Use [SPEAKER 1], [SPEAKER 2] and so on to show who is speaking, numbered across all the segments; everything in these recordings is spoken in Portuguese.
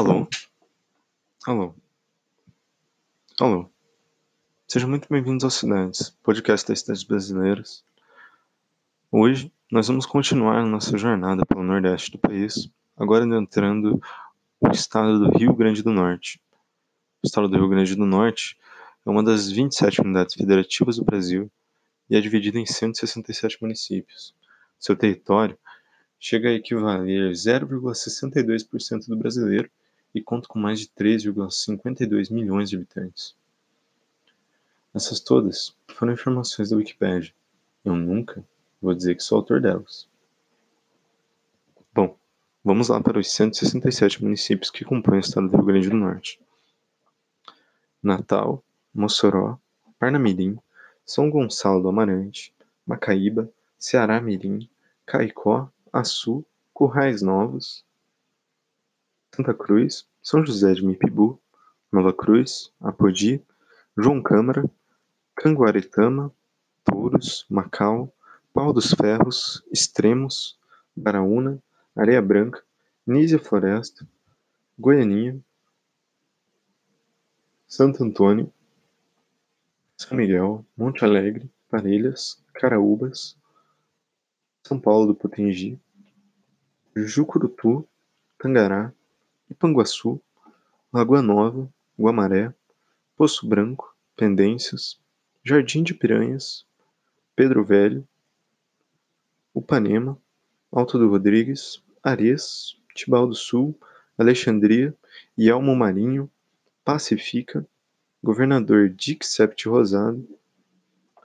[SPEAKER 1] Alô? Alô? Alô? Sejam muito bem-vindos ao Cidades, podcast das cidades brasileiras. Hoje nós vamos continuar nossa jornada pelo nordeste do país, agora adentrando o estado do Rio Grande do Norte. O estado do Rio Grande do Norte é uma das 27 unidades federativas do Brasil e é dividido em 167 municípios. Seu território chega a equivaler 0,62% do brasileiro e conta com mais de 3,52 milhões de habitantes. Essas todas foram informações da Wikipedia. Eu nunca vou dizer que sou autor delas. Bom, vamos lá para os 167 municípios que compõem o estado do Rio Grande do Norte. Natal, Mossoró, Parnamirim, São Gonçalo do Amarante, Macaíba, Ceará Mirim, Caicó, Açu, Currais Novos, Santa Cruz, São José de Mipibu, Nova Cruz, Apodi, João Câmara, Canguaretama, Touros, Macau, Pau dos Ferros, Extremos, Baraúna, Areia Branca, Nísia Floresta, Goianinha, Santo Antônio, São Miguel, Monte Alegre, Parelhas, Caraúbas, São Paulo do Potengi, Jucurutu, Tangará, Ipanguaçu, Lagoa Nova, Guamaré, Poço Branco, Pendências, Jardim de Piranhas, Pedro Velho, Upanema, Alto do Rodrigues, Ares, Tibau do Sul, Alexandria, Yelmo Marinho, Pacifica, Governador Dick Rosado,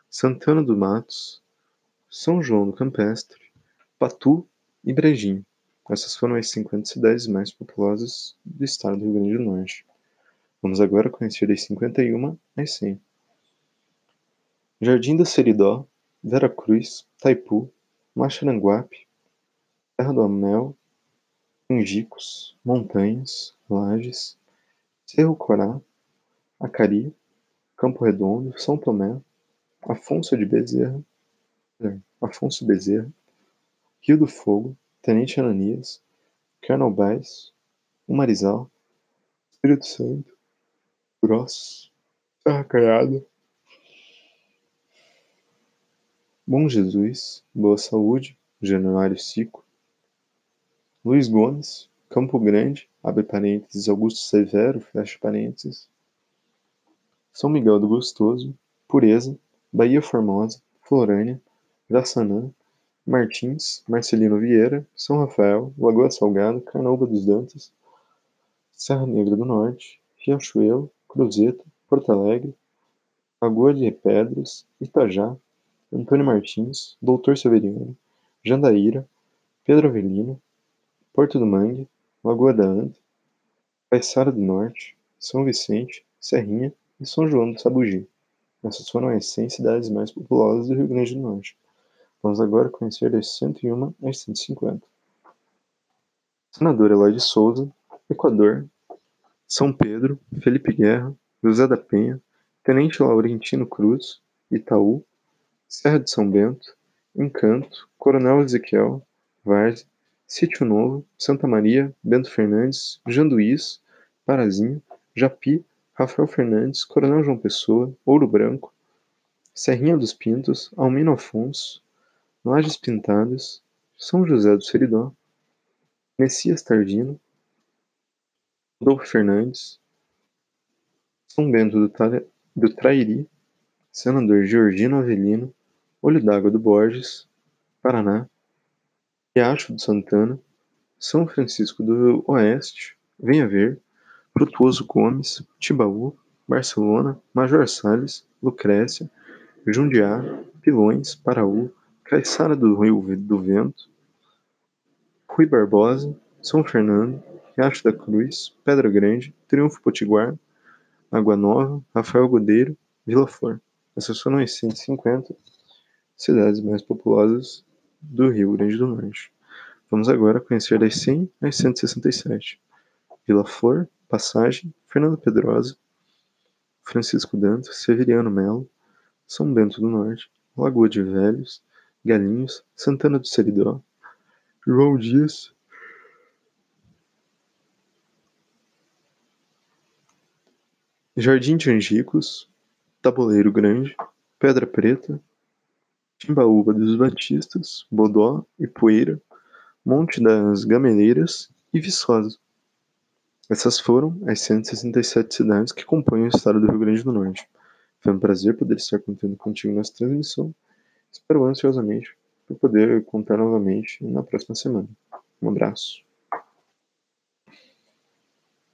[SPEAKER 1] Santana do Matos, São João do Campestre, Patu e Brejinho. Essas foram as 50 cidades mais populosas do estado do Rio Grande do Norte. Vamos agora conhecer das 51 às 100. Jardim da Seridó, Vera Cruz, Taipu, Macharanguape, Terra do Amel, Angicos, Montanhas, Lages, Cerro Corá, Acari, Campo Redondo, São Tomé, Afonso de Bezerra, Afonso Bezerra, Rio do Fogo, Tenente Ananias, Carnaubais, Umarizal, Espírito Santo, Grosso, Serra Caiada, Bom Jesus, Boa Saúde, Januário Cico, Luiz Gomes, Campo Grande, abre parênteses, Augusto Severo, fecha parênteses, São Miguel do Gostoso, Pureza, Bahia Formosa, Florânia, Jaçanã, Martins, Marcelino Vieira, São Rafael, Lagoa Salgada, Carnaúba dos Dantas, Serra Negra do Norte, Riachuelo, Cruzeta, Porto Alegre, Lagoa de Pedras, Itajá, Antônio Martins, Doutor Severiano, Jandaíra, Pedro Avelino, Porto do Mangue, Lagoa da Anta, Caiçara do Norte, São Vicente, Serrinha e São João do Sabugi. Essas foram as 100 cidades mais populosas do Rio Grande do Norte. Vamos agora conhecer das 101 às 150. Senador Eloy de Souza, Equador, São Pedro, Felipe Guerra, José da Penha, Tenente Laurentino Cruz, Itaú, Serra de São Bento, Encanto, Coronel Ezequiel, Várzea, Sítio Novo, Santa Maria, Bento Fernandes, Janduís, Parazinho, Japi, Rafael Fernandes, Coronel João Pessoa, Ouro Branco, Serrinha dos Pintos, Almino Afonso, Lajes Pintadas, São José do Seridó, Messias Tardino, Rodolfo Fernandes, São Bento do, do Trairi, Senador Georgino Avelino, Olho d'Água do Borges, Paraná, Riacho do Santana, São Francisco do Oeste, Venha Ver, Frutuoso Gomes, Tibaú, Barcelona, Major Salles, Lucrécia, Jundiá, Pilões, Paraú, Caiçara do Rio do Vento, Rui Barbosa, São Fernando, Riacho da Cruz, Pedra Grande, Triunfo Potiguar, Água Nova, Rafael Godeiro, Vila Flor. Essas foram as 150 cidades mais populosas do Rio Grande do Norte. Vamos agora conhecer das 100 às 167. Vila Flor, Passagem, Fernando Pedrosa, Francisco Dantas, Severiano Melo, São Bento do Norte, Lagoa de Velhos, Galinhos, Santana do Seridó, João Dias, Jardim de Angicos, Taboleiro Grande, Pedra Preta, Timbaúba dos Batistas, Bodó, Ipueira, Monte das Gameleiras e Viçosa. Essas foram as 167 cidades que compõem o estado do Rio Grande do Norte. Foi um prazer poder estar contando contigo nessa transmissão. Espero ansiosamente por poder contar novamente na próxima semana. Um abraço.